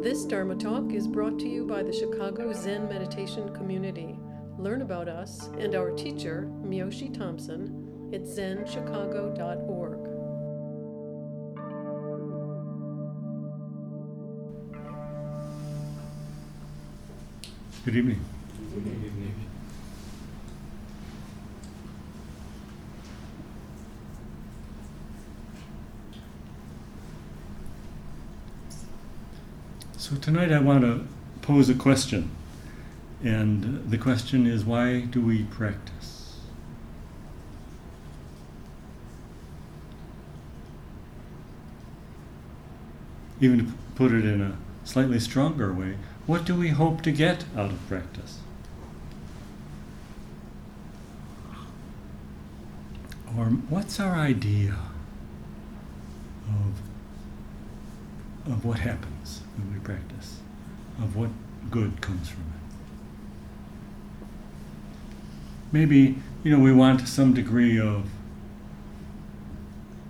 This Dharma Talk is brought to you by the Chicago Zen Meditation Community. Learn about us and our teacher, Miyoshi Thompson, at zenchicago.org. Good evening. So tonight I want to pose a question. And the question is why do we practice? Even to put it in a slightly stronger way, what do we hope to get out of practice? Or what's our idea of, of what happens when we practice, of what good comes from it? Maybe, you know, we want some degree of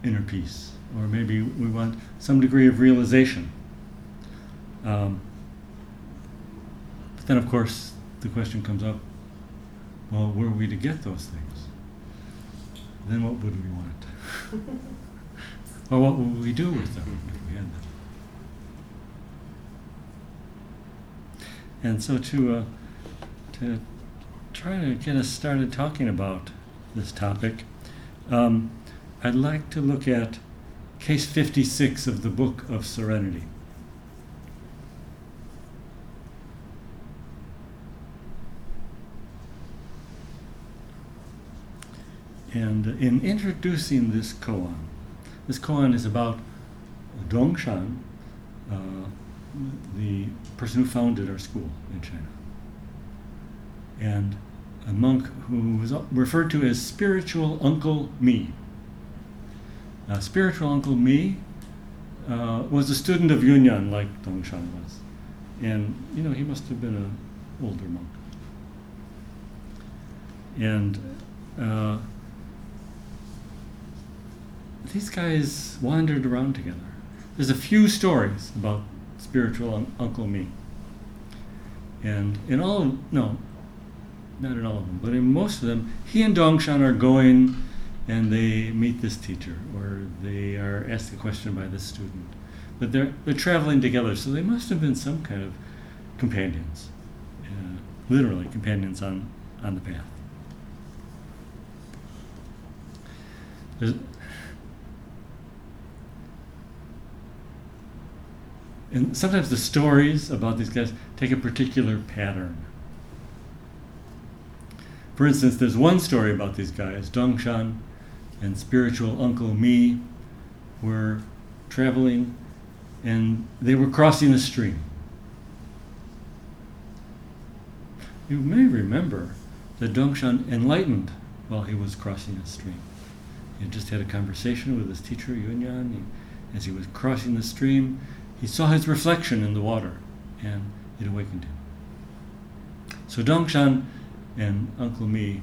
inner peace, or maybe we want some degree of realization. Um, but then, of course, the question comes up well, were we to get those things? Then what would we want? or what would we do with them if we had them? And so, to, uh, to try to get us started talking about this topic, um, I'd like to look at case 56 of the Book of Serenity. And in introducing this koan, this koan is about Dongshan, uh, the person who founded our school in China, and a monk who was referred to as Spiritual Uncle Mi. Uh, Spiritual Uncle Mi uh, was a student of Yunyan, like Dongshan was, and you know he must have been an older monk. And uh, these guys wandered around together. There's a few stories about spiritual un- Uncle Mi. And in all of, no, not in all of them, but in most of them, he and Dongshan are going and they meet this teacher or they are asked a question by this student. But they're, they're traveling together, so they must have been some kind of companions, uh, literally companions on, on the path. There's, and sometimes the stories about these guys take a particular pattern. For instance, there's one story about these guys, Dongshan and spiritual Uncle Mi were traveling and they were crossing a stream. You may remember that Dongshan enlightened while he was crossing a stream. He had just had a conversation with his teacher, Yunyan. As he was crossing the stream, he saw his reflection in the water and it awakened him. So Dongshan and Uncle Mi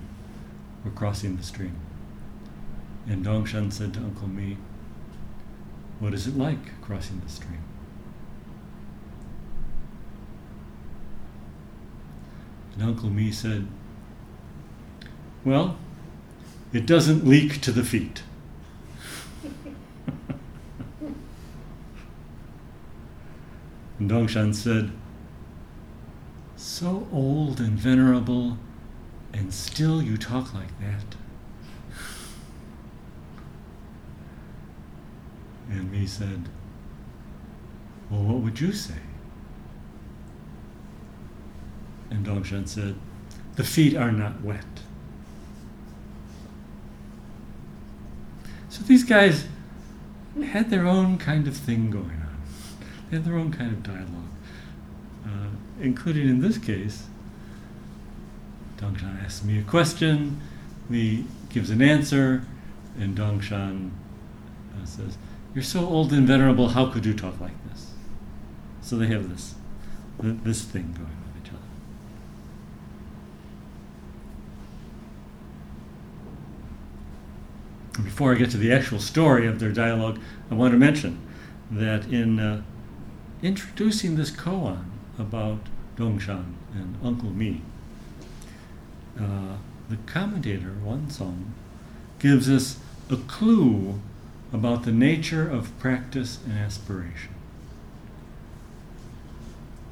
were crossing the stream. And Dongshan said to Uncle Mi, What is it like crossing the stream? And Uncle Mi said, Well, it doesn't leak to the feet. And Dongshan said, So old and venerable, and still you talk like that. And Mi said, Well, what would you say? And Dongshan said, The feet are not wet. So these guys had their own kind of thing going on. They had their own kind of dialogue, uh, including in this case, Dongshan asks Mi a question, Mi gives an answer, and Dongshan uh, says, You're so old and venerable, how could you talk like this? So they have this, this thing going with each other. Before I get to the actual story of their dialogue, I want to mention that in uh, introducing this koan about Dongshan and Uncle Mi, uh, the commentator, Wan Song, gives us a clue about the nature of practice and aspiration.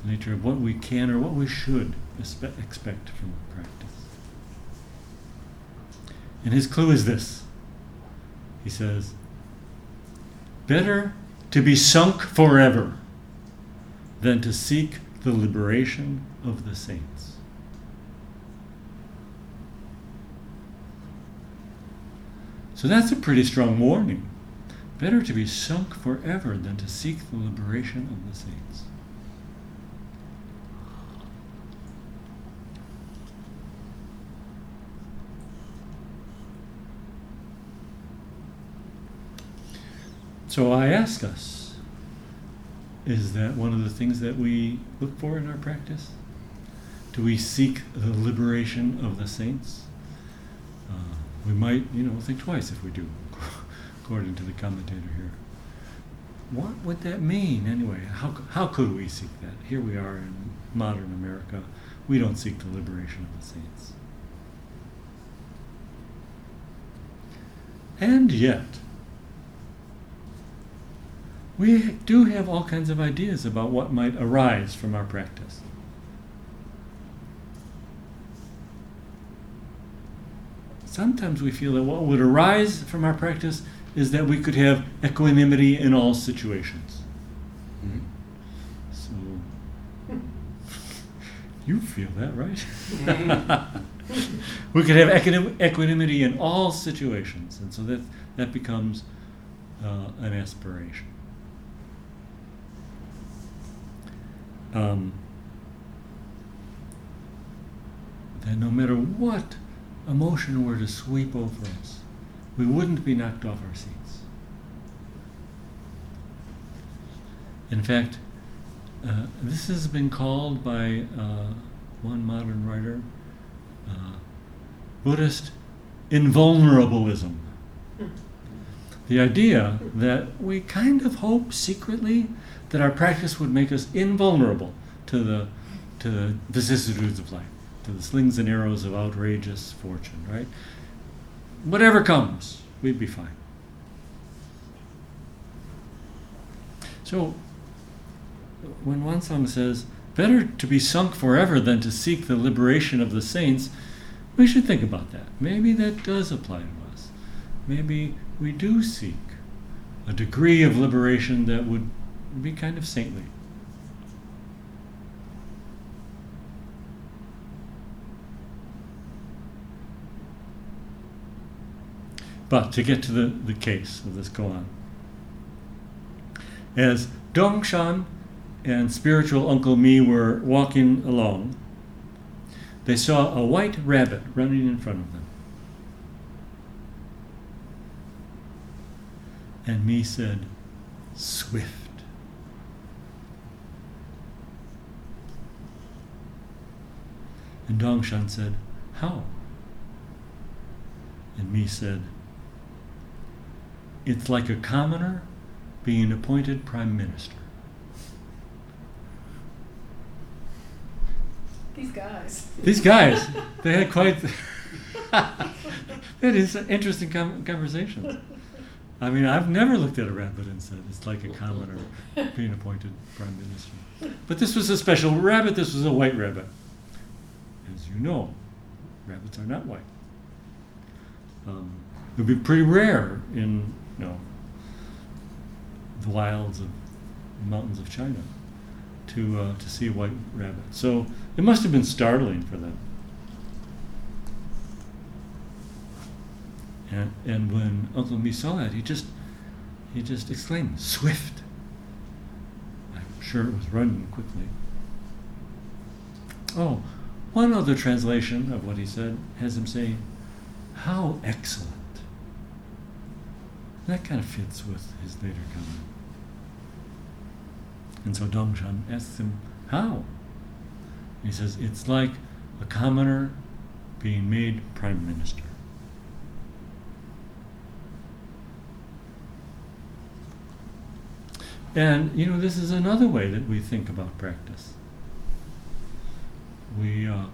The nature of what we can or what we should expect from practice. And his clue is this. He says, Better to be sunk forever than to seek the liberation of the saints. So that's a pretty strong warning. Better to be sunk forever than to seek the liberation of the saints. So I ask us is that one of the things that we look for in our practice? Do we seek the liberation of the saints? Uh, we might, you know, think twice if we do, according to the commentator here. What would that mean anyway? How, how could we seek that? Here we are in modern America. We don't seek the liberation of the saints. And yet, we do have all kinds of ideas about what might arise from our practice. Sometimes we feel that what would arise from our practice is that we could have equanimity in all situations. Mm-hmm. So, you feel that, right? we could have equanimity in all situations, and so that, that becomes uh, an aspiration. Um, that no matter what emotion were to sweep over us, we wouldn't be knocked off our seats. In fact, uh, this has been called by uh, one modern writer uh, Buddhist invulnerabilism. The idea that we kind of hope secretly that our practice would make us invulnerable to the to the vicissitudes of life, to the slings and arrows of outrageous fortune, right? Whatever comes, we'd be fine. So when Wan Song says, better to be sunk forever than to seek the liberation of the saints, we should think about that. Maybe that does apply to us. Maybe we do seek a degree of liberation that would be kind of saintly. But to get to the, the case of this koan. As Dongshan and spiritual Uncle Mi were walking along, they saw a white rabbit running in front of them. And Mi said, Swift. And Dongshan said, How? And Mi said, It's like a commoner being appointed prime minister. These guys. These guys, they had quite. it is an interesting com- conversations. I mean, I've never looked at a rabbit and said it's like a commoner being appointed prime minister. But this was a special rabbit. This was a white rabbit as you know, rabbits are not white. Um, it would be pretty rare in you know the wilds of the mountains of China to uh, to see a white rabbit. So it must have been startling for them. And and when Uncle Mi saw that, he just he just exclaimed, "Swift!" I'm sure it was running quickly. Oh, one other translation of what he said has him saying, How excellent. That kind of fits with his later comment. And so Dongshan asks him, How? he says, It's like a commoner being made prime minister. And, you know, this is another way that we think about practice. We uh,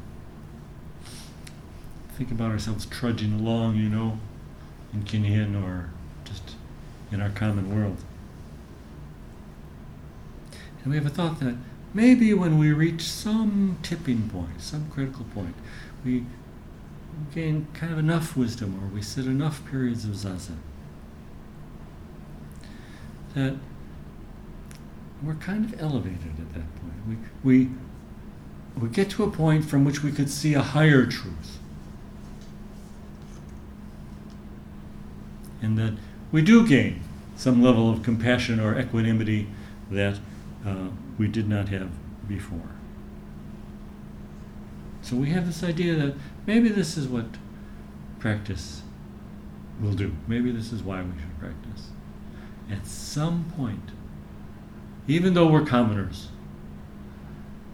think about ourselves trudging along, you know, in Kinhin or just in our common world. And we have a thought that maybe when we reach some tipping point, some critical point, we gain kind of enough wisdom or we sit enough periods of zazen that we're kind of elevated at that point. We, we, we get to a point from which we could see a higher truth. And that we do gain some level of compassion or equanimity that uh, we did not have before. So we have this idea that maybe this is what practice will do. Maybe this is why we should practice. At some point, even though we're commoners,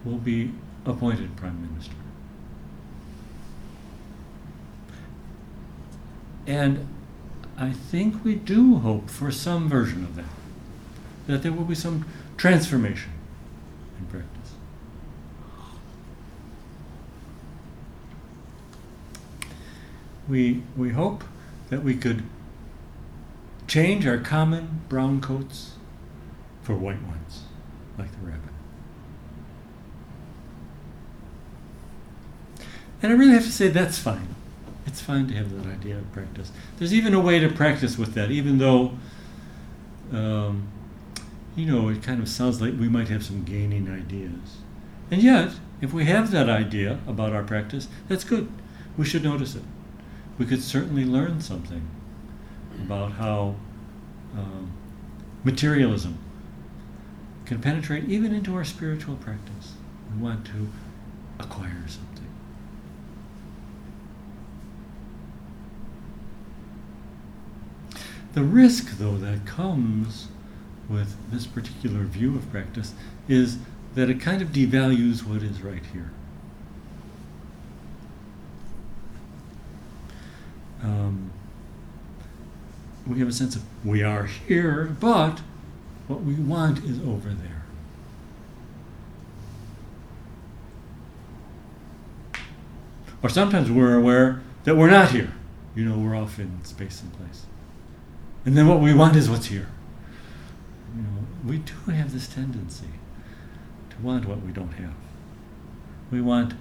we'll be appointed prime minister. And I think we do hope for some version of that, that there will be some transformation in practice. We, we hope that we could change our common brown coats for white ones, like the rabbit. And I really have to say that's fine. It's fine to have that idea of practice. There's even a way to practice with that, even though, um, you know, it kind of sounds like we might have some gaining ideas. And yet, if we have that idea about our practice, that's good. We should notice it. We could certainly learn something about how um, materialism can penetrate even into our spiritual practice. We want to acquire something. The risk, though, that comes with this particular view of practice is that it kind of devalues what is right here. Um, we have a sense of we are here, but what we want is over there. Or sometimes we're aware that we're not here. You know, we're off in space and place. And then what we want is what's here. You know, we do have this tendency to want what we don't have. We want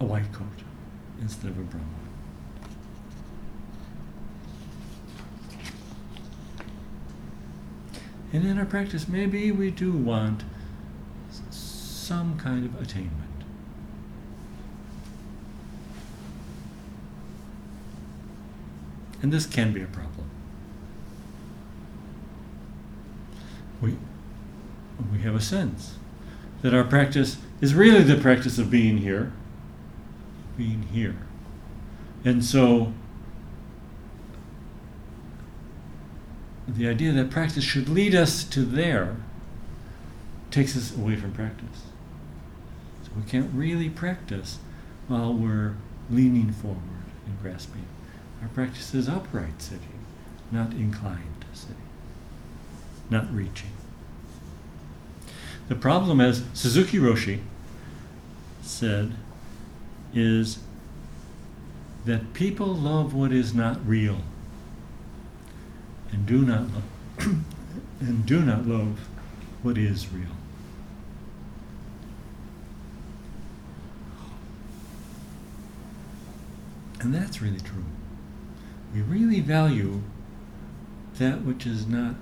a white coat instead of a brown one. And in our practice, maybe we do want some kind of attainment. And this can be a problem. We, we have a sense that our practice is really the practice of being here, being here. And so the idea that practice should lead us to there takes us away from practice. So we can't really practice while we're leaning forward and grasping. Our practice is upright sitting, not inclined sitting, not reaching. The problem, as Suzuki Roshi said, is that people love what is not real and do not love and do not love what is real. And that's really true. We really value that which is not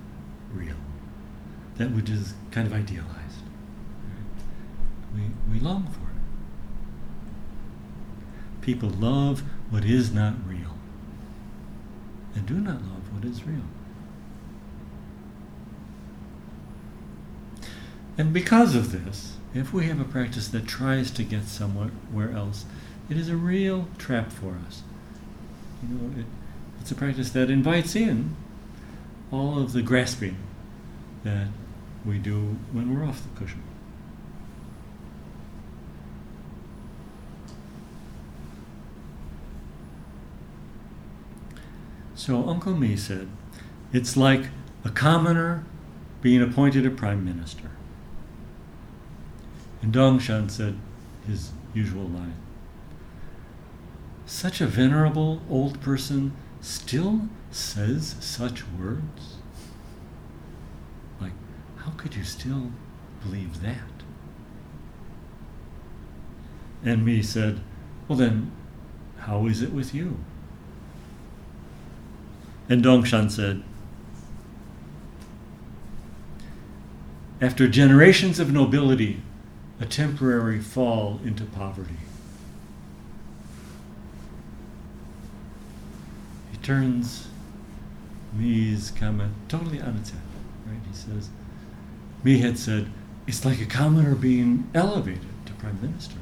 real, that which is kind of idealized. We, we long for it. People love what is not real and do not love what is real. And because of this, if we have a practice that tries to get somewhere else, it is a real trap for us. You know, it, it's a practice that invites in all of the grasping that we do when we're off the cushion. So Uncle Mi said, it's like a commoner being appointed a prime minister. And Dongshan said his usual line Such a venerable old person still says such words? Like, how could you still believe that? And Mi said, Well, then, how is it with you? And Dongshan said, After generations of nobility, a temporary fall into poverty. Turns Mi's comment totally on its head, right? He says, Mi had said, it's like a commoner being elevated to prime minister.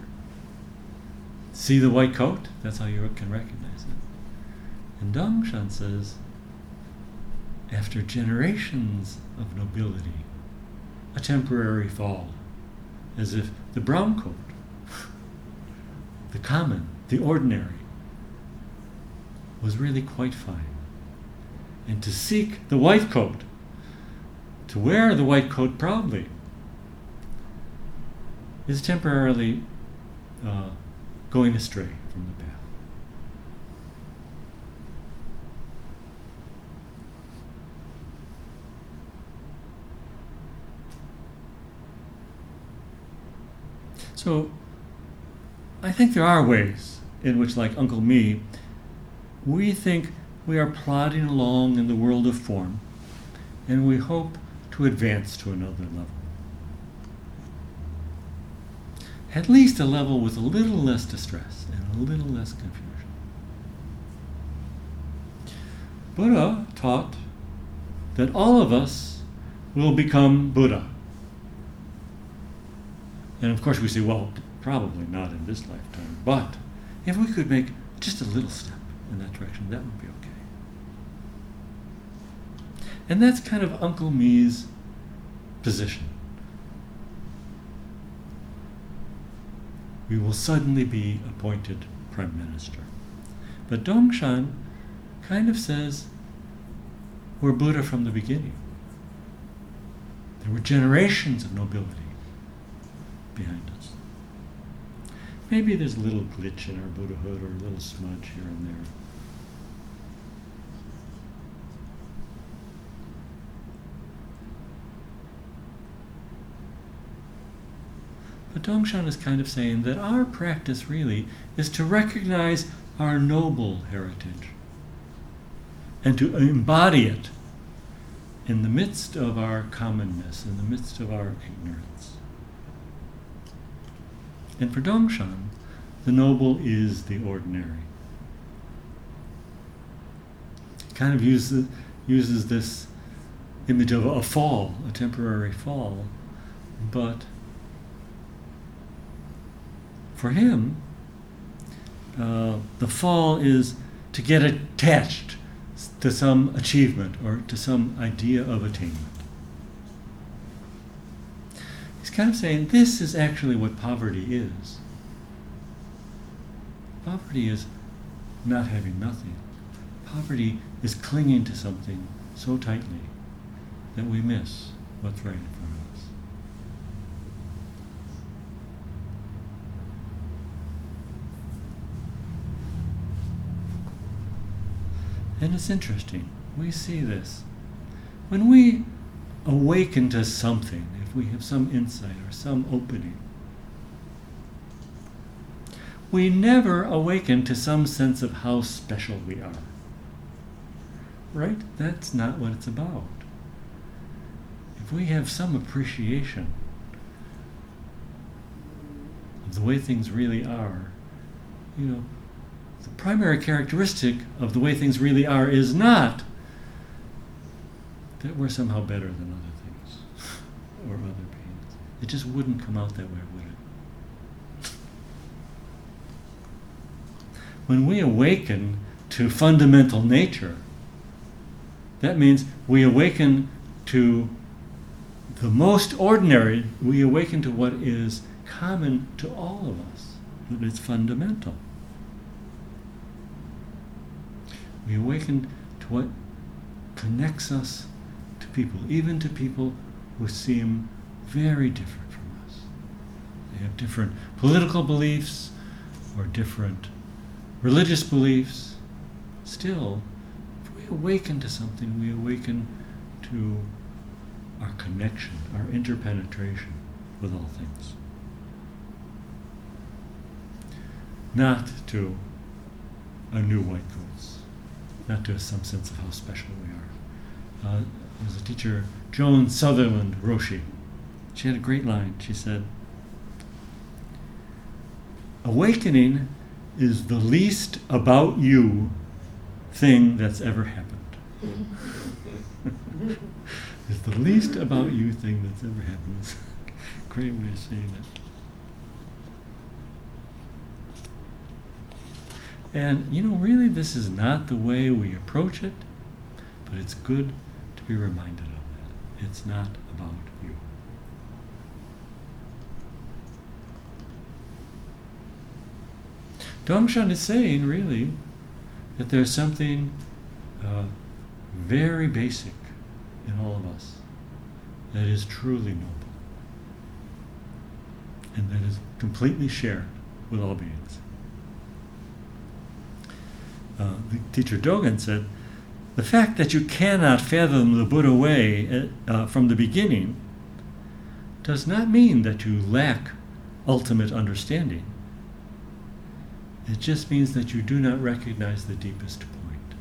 See the white coat? That's how you can recognize it. And Dongshan says, after generations of nobility, a temporary fall, as if the brown coat, the common, the ordinary, was really quite fine. And to seek the white coat, to wear the white coat proudly, is temporarily uh, going astray from the path. So I think there are ways in which, like Uncle Mi, we think we are plodding along in the world of form and we hope to advance to another level. At least a level with a little less distress and a little less confusion. Buddha taught that all of us will become Buddha. And of course, we say, well, probably not in this lifetime, but if we could make just a little step in that direction, that would be okay. And that's kind of Uncle Mi's position. We will suddenly be appointed prime minister. But Dongshan kind of says we're Buddha from the beginning. There were generations of nobility behind us. Maybe there's a little glitch in our Buddhahood or a little smudge here and there. Dongshan is kind of saying that our practice really is to recognize our noble heritage and to embody it in the midst of our commonness, in the midst of our ignorance. And for Dongshan, the noble is the ordinary. He kind of uses, uses this image of a fall, a temporary fall, but for him, uh, the fall is to get attached to some achievement or to some idea of attainment. He's kind of saying this is actually what poverty is. Poverty is not having nothing. Poverty is clinging to something so tightly that we miss what's right in front of us. And it's interesting. We see this. When we awaken to something, if we have some insight or some opening, we never awaken to some sense of how special we are. Right? That's not what it's about. If we have some appreciation of the way things really are, you know, the primary characteristic of the way things really are is not that we're somehow better than other things or other beings. It just wouldn't come out that way, would it? When we awaken to fundamental nature, that means we awaken to the most ordinary, we awaken to what is common to all of us, that is fundamental. We awaken to what connects us to people, even to people who seem very different from us. They have different political beliefs or different religious beliefs. Still, if we awaken to something, we awaken to our connection, our interpenetration with all things. Not to a new white coats, not to have some sense of how special we are. Uh, there was a teacher, Joan Sutherland Roshi. She had a great line. She said, Awakening is the least about you thing that's ever happened. it's the least about you thing that's ever happened. Great way of saying it. And you know, really, this is not the way we approach it, but it's good to be reminded of that. It's not about you. Dongshan is saying, really, that there's something uh, very basic in all of us that is truly noble and that is completely shared with all beings. Uh, the teacher Dogen said, the fact that you cannot fathom the Buddha way uh, uh, from the beginning does not mean that you lack ultimate understanding. It just means that you do not recognize the deepest point.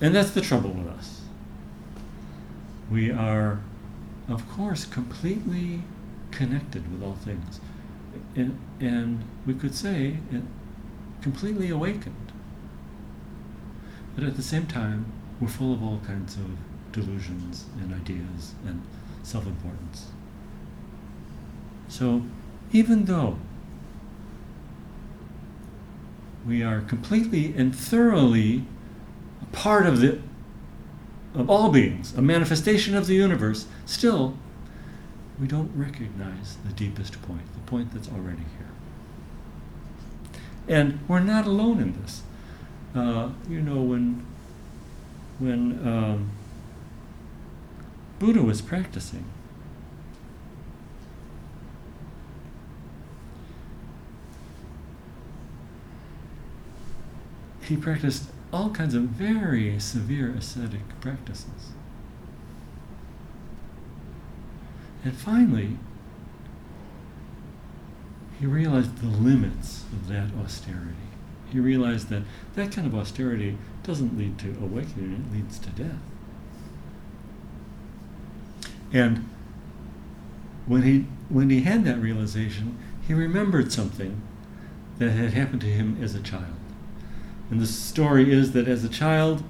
And that's the trouble with us. We are, of course, completely connected with all things and, we could say it completely awakened. But at the same time, we're full of all kinds of delusions and ideas and self importance. So, even though we are completely and thoroughly a part of the of all beings, a manifestation of the universe, still we don't recognize the deepest point, the point that's already here. And we're not alone in this. Uh, you know, when when um, Buddha was practicing, he practiced all kinds of very severe ascetic practices. And finally, he realized the limits of that austerity. He realized that that kind of austerity doesn't lead to awakening, it leads to death. And when he, when he had that realization, he remembered something that had happened to him as a child. And the story is that as a child,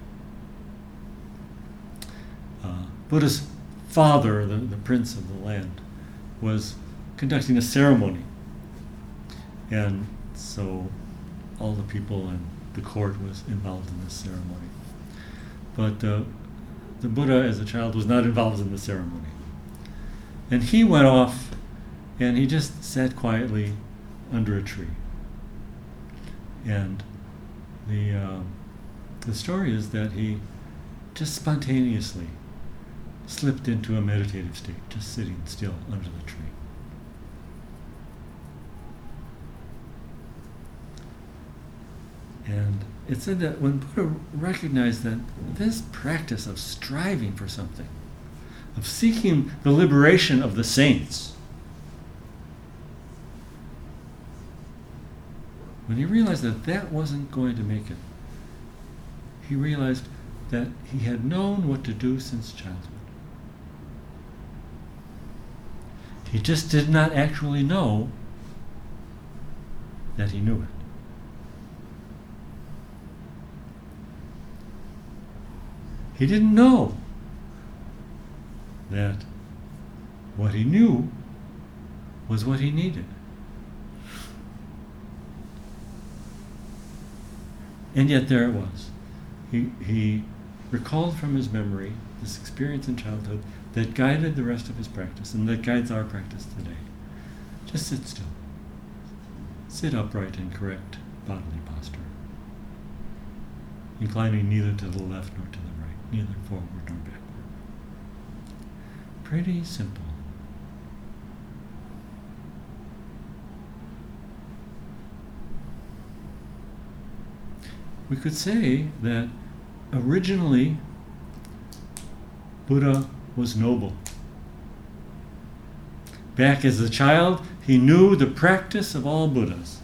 uh, Buddha's father, the, the prince of the land, was conducting a ceremony. And so all the people and the court was involved in this ceremony. But uh, the Buddha, as a child, was not involved in the ceremony. And he went off and he just sat quietly under a tree. And the, uh, the story is that he just spontaneously slipped into a meditative state, just sitting still under the tree. And it said that when Buddha recognized that this practice of striving for something, of seeking the liberation of the saints, when he realized that that wasn't going to make it, he realized that he had known what to do since childhood. He just did not actually know that he knew it. He didn't know that what he knew was what he needed. And yet there it was. He, he recalled from his memory this experience in childhood that guided the rest of his practice and that guides our practice today. Just sit still. Sit upright in correct bodily posture. inclining neither to the left nor to the right, neither forward nor backward. Pretty simple. We could say that originally Buddha was noble. Back as a child, he knew the practice of all Buddhas.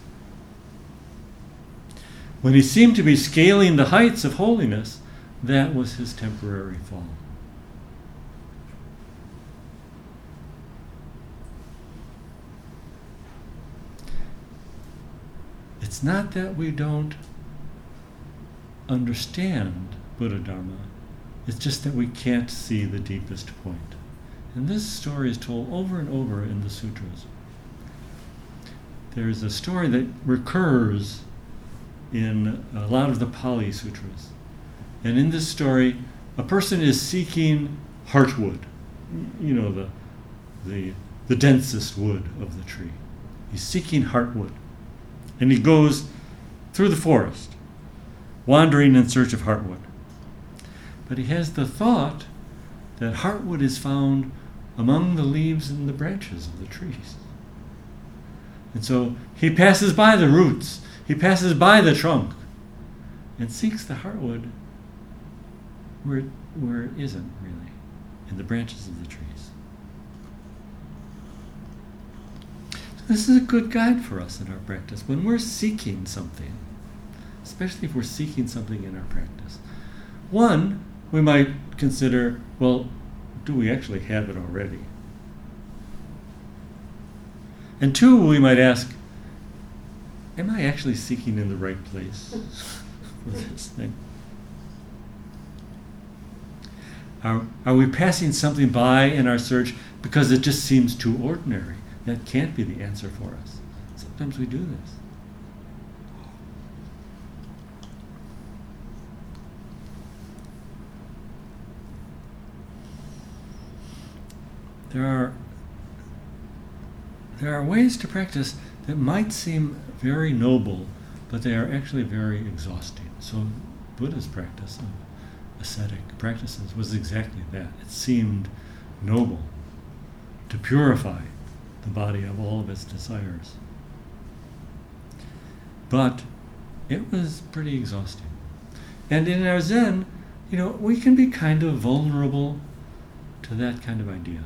When he seemed to be scaling the heights of holiness, that was his temporary fall. It's not that we don't understand Buddha Dharma, it's just that we can't see the deepest point. And this story is told over and over in the sutras. There's a story that recurs in a lot of the Pali Sutras. And in this story, a person is seeking heartwood, you know, the, the, the densest wood of the tree. He's seeking heartwood. And he goes through the forest, wandering in search of heartwood. But he has the thought that heartwood is found among the leaves and the branches of the trees. And so he passes by the roots, he passes by the trunk, and seeks the heartwood where, where it isn't really, in the branches of the trees. This is a good guide for us in our practice. When we're seeking something, especially if we're seeking something in our practice, one, we might consider well, do we actually have it already? And two, we might ask, am I actually seeking in the right place for this thing? Are, are we passing something by in our search because it just seems too ordinary? That can't be the answer for us. Sometimes we do this. There are there are ways to practice that might seem very noble, but they are actually very exhausting. So Buddha's practice of ascetic practices was exactly that. It seemed noble to purify the body of all of its desires. But it was pretty exhausting. And in our Zen, you know, we can be kind of vulnerable to that kind of idea.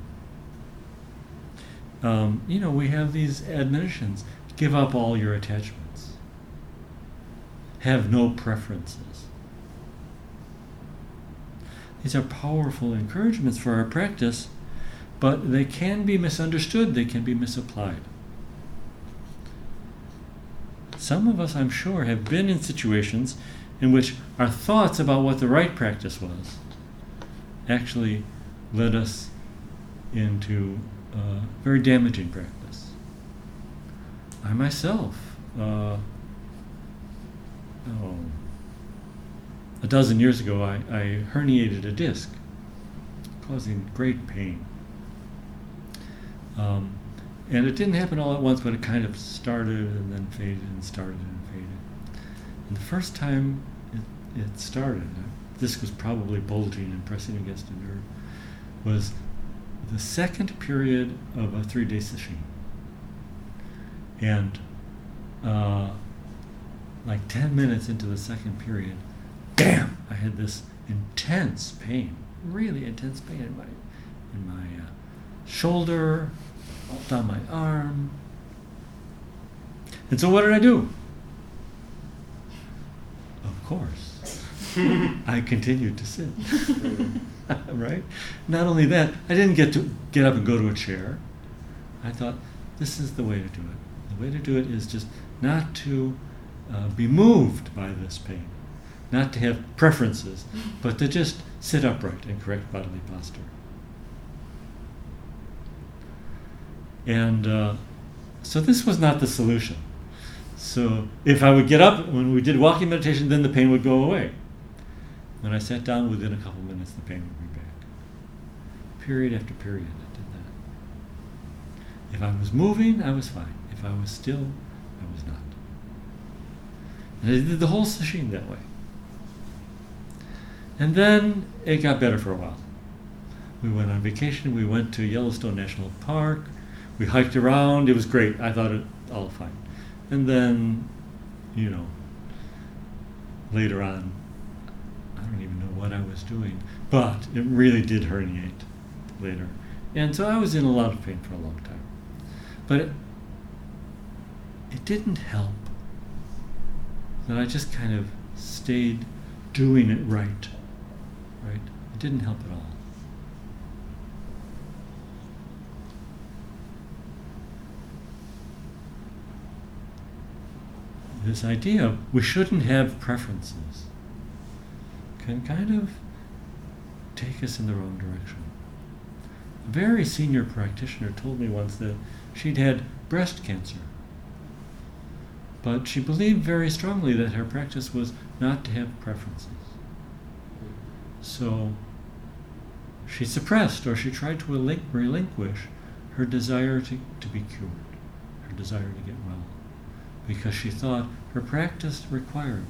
Um, you know, we have these admonitions give up all your attachments, have no preferences. These are powerful encouragements for our practice but they can be misunderstood, they can be misapplied. Some of us, I'm sure, have been in situations in which our thoughts about what the right practice was actually led us into uh, very damaging practice. I myself, uh, oh, a dozen years ago, I, I herniated a disc, causing great pain. Um, and it didn't happen all at once, but it kind of started and then faded and started and faded. And the first time it, it started, this was probably bulging and pressing against a nerve, was the second period of a three day session. And uh, like 10 minutes into the second period, bam, I had this intense pain, really intense pain in my, in my uh, shoulder, down my arm. And so what did I do? Of course. I continued to sit. right? Not only that, I didn't get to get up and go to a chair. I thought, this is the way to do it. The way to do it is just not to uh, be moved by this pain, not to have preferences, but to just sit upright and correct bodily posture. And uh, so this was not the solution. So if I would get up when we did walking meditation, then the pain would go away. When I sat down, within a couple minutes, the pain would be back. Period after period, I did that. If I was moving, I was fine. If I was still, I was not. And I did the whole sesshin that way. And then it got better for a while. We went on vacation. We went to Yellowstone National Park. We hiked around. It was great. I thought it all fine. And then, you know, later on, I don't even know what I was doing, but it really did herniate later. And so I was in a lot of pain for a long time. But it, it didn't help that I just kind of stayed doing it right. Right? It didn't help at all. This idea we shouldn't have preferences can kind of take us in the wrong direction. A very senior practitioner told me once that she'd had breast cancer. But she believed very strongly that her practice was not to have preferences. So she suppressed or she tried to relinquish her desire to, to be cured, her desire to get well, because she thought her practice required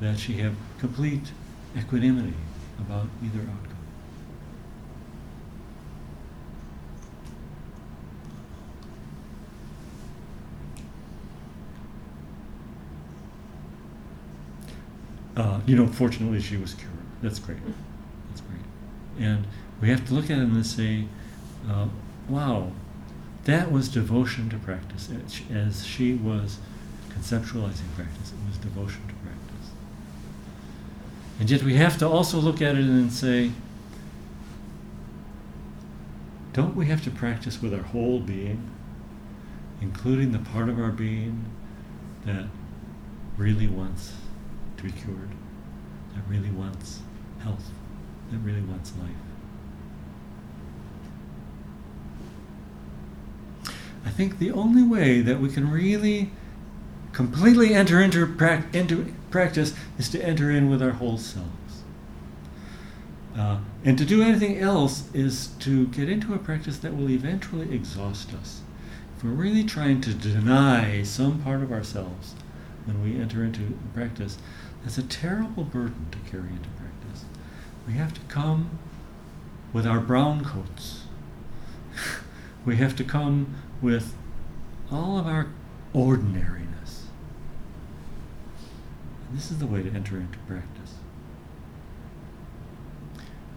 that she have complete equanimity about either outcome. Uh, you know, fortunately, she was cured. That's great. That's great. And we have to look at it and say, uh, wow, that was devotion to practice. As she was conceptualizing practice, it was devotion to. And yet we have to also look at it and say, don't we have to practice with our whole being, including the part of our being that really wants to be cured, that really wants health, that really wants life. I think the only way that we can really completely enter into, pra- into practice is to enter in with our whole selves. Uh, and to do anything else is to get into a practice that will eventually exhaust us. If we're really trying to deny some part of ourselves when we enter into practice, that's a terrible burden to carry into practice. We have to come with our brown coats. we have to come with all of our ordinariness. This is the way to enter into practice.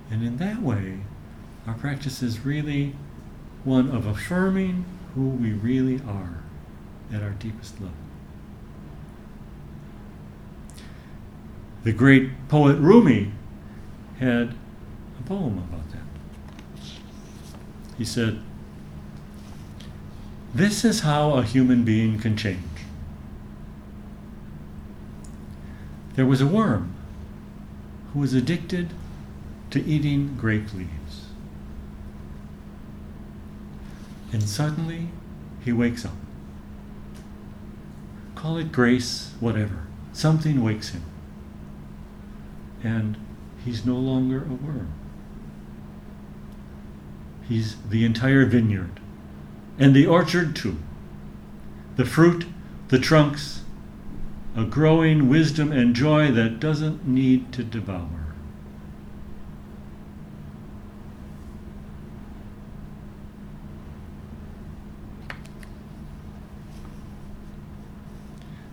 And in that way, our practice is really one of affirming who we really are at our deepest level. The great poet Rumi had a poem about that. He said, This is how a human being can change. There was a worm who was addicted to eating grape leaves. And suddenly he wakes up. Call it grace, whatever. Something wakes him and he's no longer a worm. He's the entire vineyard, and the orchard too. The fruit, the trunks, a growing wisdom and joy that doesn't need to devour.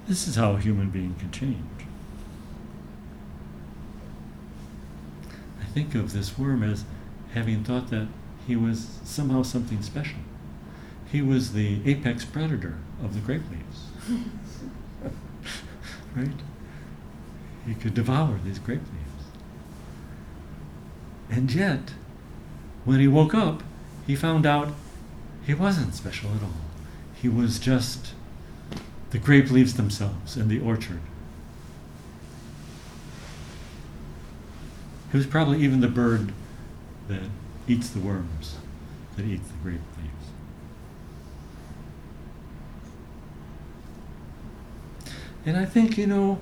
This is how a human being can change. I think of this worm as having thought that he was somehow something special. He was the apex predator of the grape leaves. right? He could devour these grape leaves. And yet, when he woke up, he found out he wasn't special at all. He was just the grape leaves themselves in the orchard. It was probably even the bird that eats the worms, that eats the grape leaves. And I think, you know,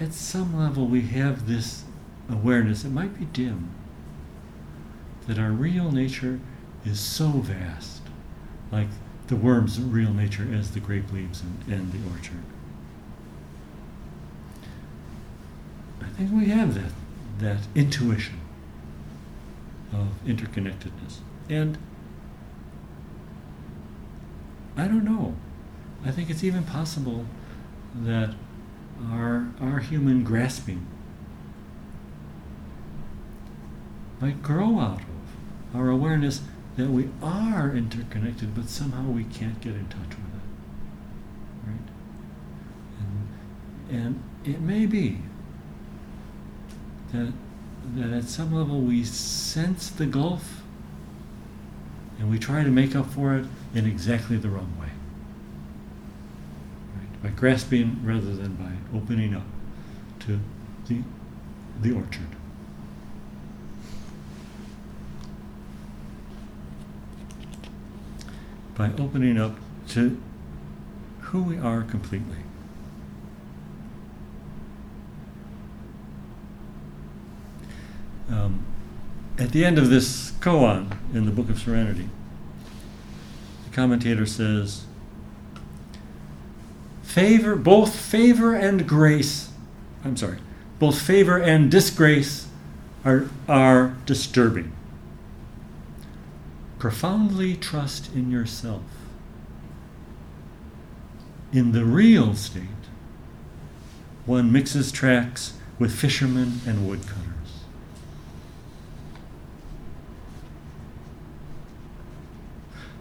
at some level we have this awareness, it might be dim, that our real nature is so vast, like the worm's real nature as the grape leaves and, and the orchard. I think we have that that intuition of interconnectedness. And I don't know. I think it's even possible that our, our human grasping might grow out of our awareness that we are interconnected, but somehow we can't get in touch with it. Right? And, and it may be that, that at some level we sense the gulf and we try to make up for it in exactly the wrong way. By grasping rather than by opening up to the, the orchard. By opening up to who we are completely. Um, at the end of this koan in the Book of Serenity, the commentator says, favor, both favor and grace, I'm sorry, both favor and disgrace are, are disturbing. Profoundly trust in yourself. In the real state, one mixes tracks with fishermen and woodcutters.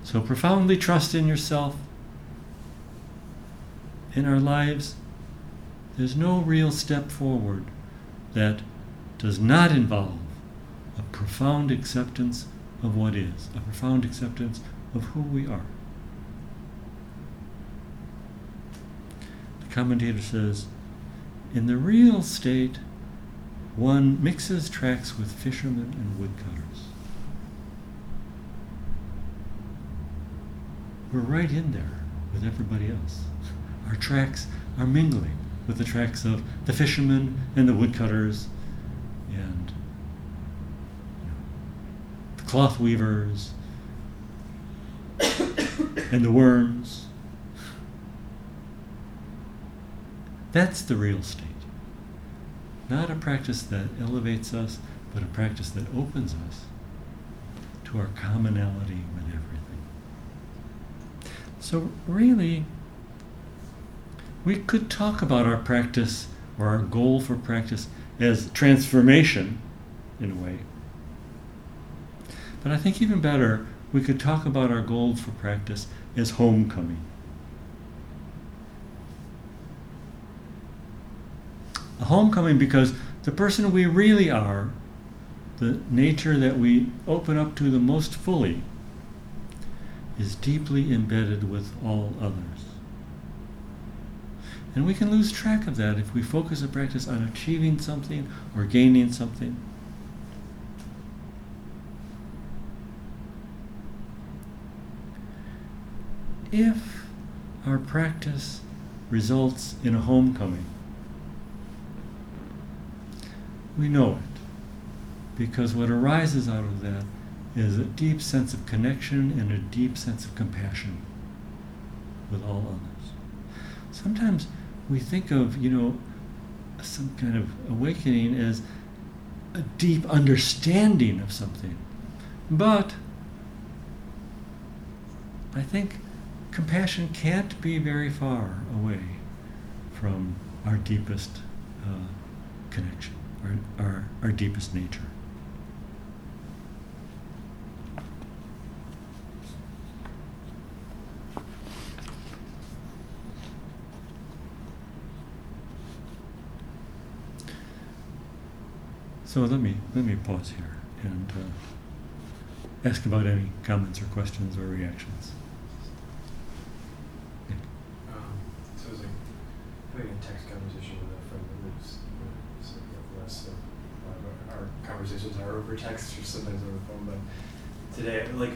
So profoundly trust in yourself. In our lives, there's no real step forward that does not involve a profound acceptance of what is, a profound acceptance of who we are. The commentator says, in the real state, one mixes tracks with fishermen and woodcutters. we're right in there with everybody else. Our tracks are mingling with the tracks of the fishermen and the woodcutters and the cloth weavers and the worms. That's the real state. Not a practice that elevates us, but a practice that opens us to our commonality with everything. So, really, we could talk about our practice or our goal for practice as transformation, in a way. But I think even better, we could talk about our goal for practice as homecoming. A homecoming because the person we really are, the nature that we open up to the most fully, is deeply embedded with all others. And we can lose track of that if we focus a practice on achieving something or gaining something. If our practice results in a homecoming, we know it because what arises out of that is a deep sense of connection and a deep sense of compassion with all others. Sometimes we think of, you know, some kind of awakening as a deep understanding of something. But I think compassion can't be very far away from our deepest uh, connection, our, our, our deepest nature. So let me let me pause here and uh, ask about any comments or questions or reactions. Um, so it was like having a text conversation with a friend that lives less of uh, our conversations are over text or sometimes over phone, but today, like,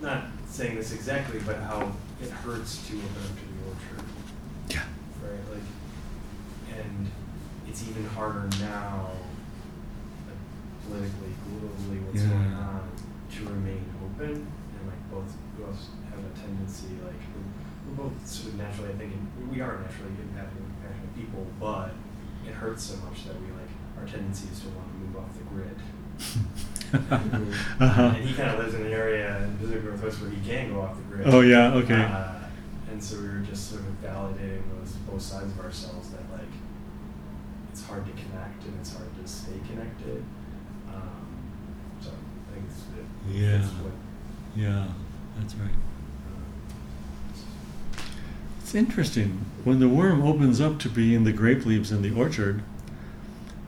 not saying this exactly, but how it hurts to open up to the orchard. Yeah. Right, like, and it's even harder now politically, what's Yeah. going on, to remain open and like both of us have a tendency like we're, we're both sort of naturally I think we are naturally impacted compassionate people, but it hurts so much that we like our tendency is to want to move off the grid. uh-huh. And he kind of lives in an area in Pacific Northwest where he can go off the grid. Oh, yeah, okay. Uh, and so we were just sort of validating those both sides of ourselves that like it's hard to connect and it's hard to stay connected. Um, so I think it's, it, Yeah. it's what, Yeah, that's right. It's interesting. When the worm opens up to be in the grape leaves in the orchard,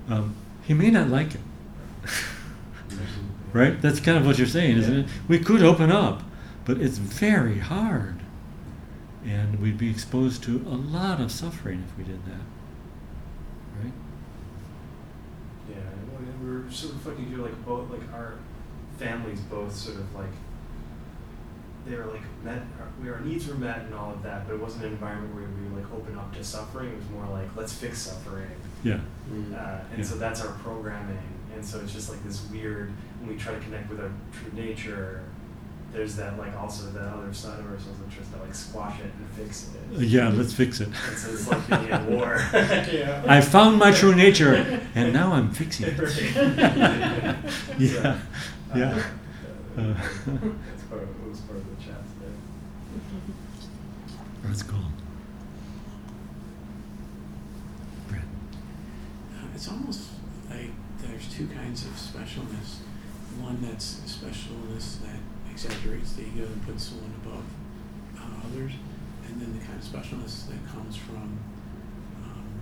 um, he may not like it. right? That's kind of what you're saying, isn't Yeah. it? We could open up, but it's very hard. And we'd be exposed to a lot of suffering if we did that. Right? Yeah, and we're sort of fucking too, like both, like our families both sort of like they were like met, our, we, our needs were met and all of that, but it wasn't an environment where we were like open up to suffering. It was more like let's fix suffering, Yeah. uh, and Yeah. so that's our programming. And so it's just like this weird when we try to connect with our true nature. There's that like also that other side of ourselves that tries to like squash it and fix it. Uh, yeah, let's fix it. And so it's like being at war. yeah. I found my true nature, and now I'm fixing it. Right. yeah, So, yeah. uh, Uh, that's part of, it was part of the chat today. That's cool. Brad. Uh, It's almost like there's two kinds of specialness. One that's a specialness that exaggerates the ego and puts someone above uh, others, and then the kind of specialness that comes from um,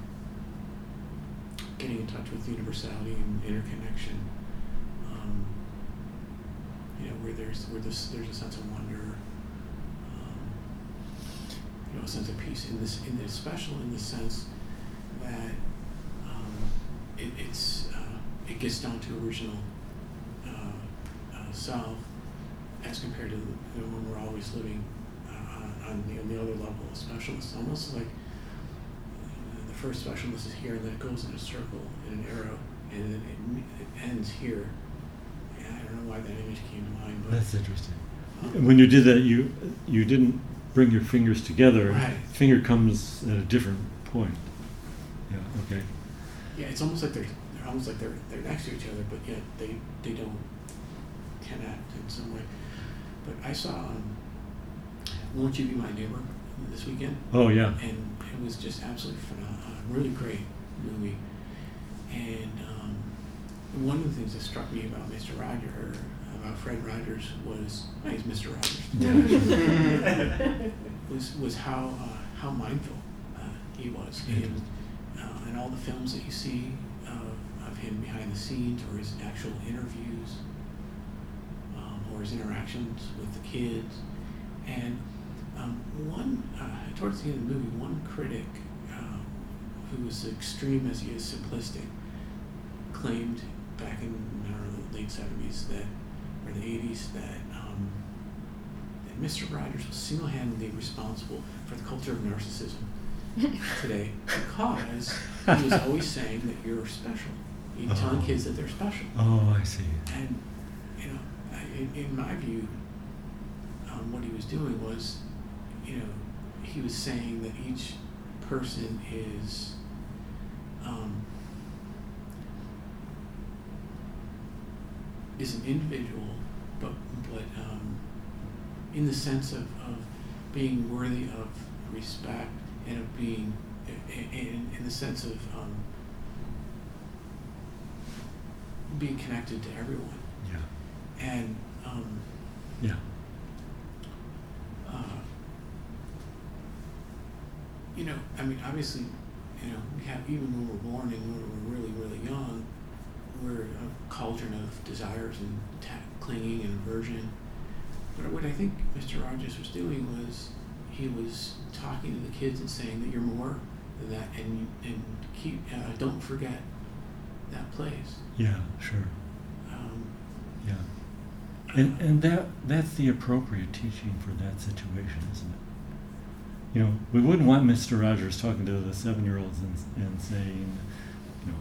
getting in touch with universality and interconnection. Um, you know, where there's where this, there's a sense of wonder, um, you know, a sense of peace in this in this special in the sense that um, it, it's uh, it gets down to original uh, uh, self as compared to you know, when we're always living uh, on, the, on the other level of specialists. Almost like uh, the first specialist is here, and then it goes in a circle in an arrow, and then it, it ends here. Yeah, I don't know why that image came to mind, but That's interesting. um, When you did that, you you didn't bring your fingers together. Right. Finger comes at a different point. Yeah. Okay. Yeah, it's almost like they're they're almost like they're they're next to each other, but yet they they don't connect in some way. But I saw um, "Won't You Be My Neighbor" this weekend, Oh yeah. and it was just absolutely phenomenal. Really great movie. And um, one of the things that struck me about Mr. Roger, about Fred Rogers, was oh, he's Mr. Rogers. was was how uh, how mindful uh, he was, and uh, in all the films that you see of, of him behind the scenes, or his actual interviews, or his interactions with the kids, and um, one uh, towards the end of the movie, one critic um, who was extreme as he is simplistic claimed back in know, the late seventies that or the eighties that um, that Mr. Rogers was single-handedly responsible for the culture of narcissism today because he was always saying that you're special. He's telling Oh. kids that they're special. Oh, I see. And, you know, I- in, in my view, um, what he was doing was, you know, he was saying that each person is, um, is an individual, but, but um, in the sense of, of being worthy of respect and of being, in, in, the sense of um, being connected to everyone. Yeah. And um, Yeah. uh, you know, I mean, obviously, you know, we have even when we're born and when we're really, really young, we're a cauldron of desires and ta- clinging and aversion. But what I think Mr. Rogers was doing was he was talking to the kids and saying that you're more than that, and and keep uh, don't forget that place. Yeah. Sure. Um, Yeah. And and that that's the appropriate teaching for that situation, isn't it? You know, we wouldn't want Mr. Rogers talking to the seven-year-olds and, and saying, you know,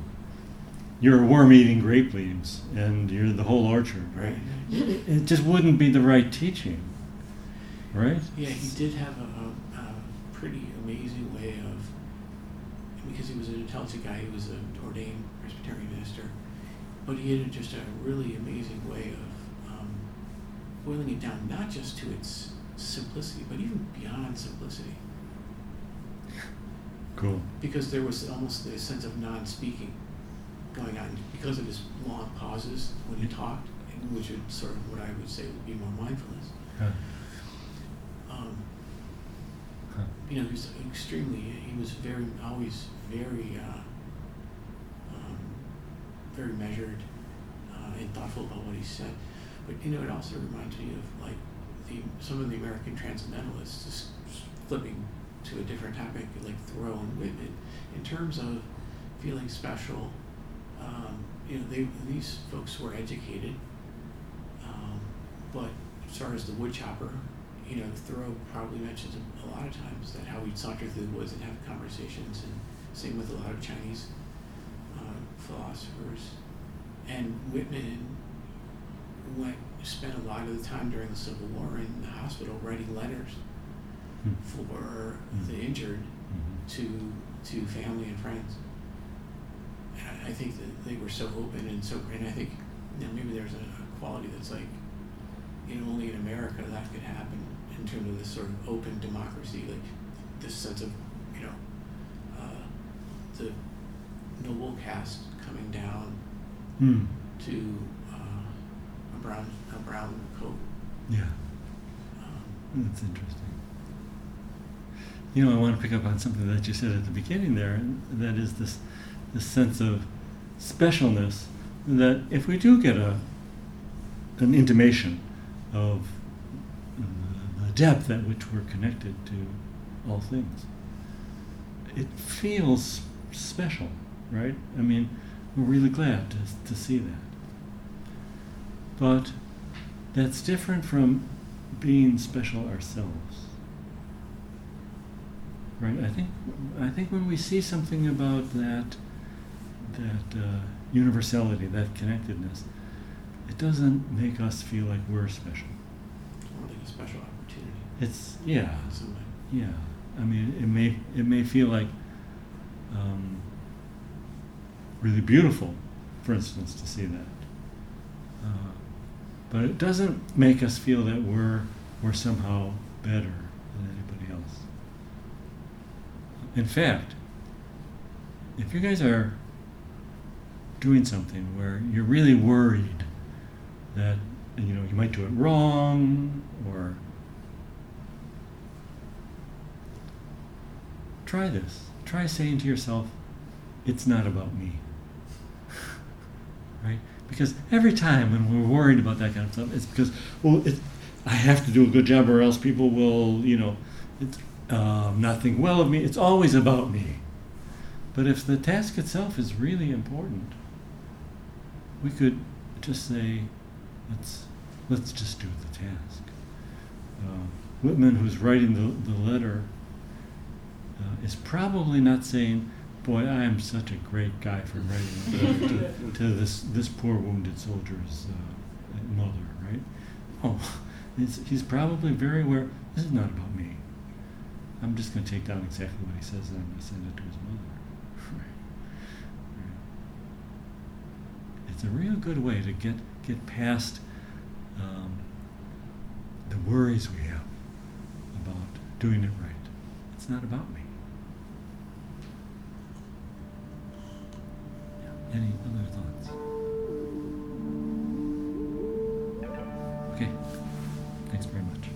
you're a worm eating grape leaves and you're the whole orchard, right? It, it just wouldn't be the right teaching, right? Yeah, he did have a, a, a pretty amazing way of because he was an intelligent guy, he was an ordained Presbyterian minister, but he had just a really amazing way of boiling it down, not just to its simplicity, but even beyond simplicity. Cool. Because there was almost a sense of non-speaking going on because of his long pauses when he talked, which would sort of what I would say would be more mindfulness. Huh. Um, Huh. you know, he was extremely, he was very, always very, uh, um, very measured uh, and thoughtful about what he said. But, you know, it also reminds me of like the, some of the American transcendentalists, just flipping to a different topic, like Thoreau and Whitman, in terms of feeling special. Um, you know, they, these folks were educated, um, but as far as the woodchopper, you know, Thoreau probably mentions a, lot of times that how he'd saunter through the woods and have conversations, and same with a lot of Chinese uh, philosophers. And Whitman went spent a lot of the time during the Civil War in the hospital writing letters Hmm. for Hmm. the injured Mhm. to to family and friends. And I, I think that they were so open and so, and I think you know, maybe there's a, a quality that's like, you know, only in America that could happen in terms of this sort of open democracy, like this sense of, you know, uh, the noble caste coming down Hmm. to brown a brown coat. Yeah. Um, That's interesting. You know, I want to pick up on something that you said at the beginning there, and that is this, this sense of specialness. That if we do get a, an intimation of uh, the depth at which we're connected to all things, it feels special, right? I mean, we're really glad to, to see that. But that's different from being special ourselves. Right? I think I think when we see something about that that uh, universality, that connectedness, it doesn't make us feel like we're special. like a special opportunity. It's yeah, yeah. I mean, it may it may feel like um, really beautiful, for instance, to see that. Uh, but it doesn't make us feel that we're we're somehow better than anybody else. In fact, if you guys are doing something where you're really worried that you know you might do it wrong or try this. Try saying to yourself, it's not about me. Because every time when we're worried about that kind of stuff, it's because, well, I have to do a good job or else people will, you know, uh, not think well of me. It's always about me. But if the task itself is really important, we could just say, let's, let's just do the task. Uh, Whitman, who's writing the, the letter, uh, is probably not saying, "Boy, I am such a great guy for writing to, to this this poor wounded soldier's uh, mother." Right? Oh, he's probably very aware. This is not about me. I'm just going to take down exactly what he says and I'm going to send it to his mother. Right. It's a real good way to get get past um, the worries we have about doing it right. It's not about me. Yeah. Any other thoughts? Okay. Thanks very much.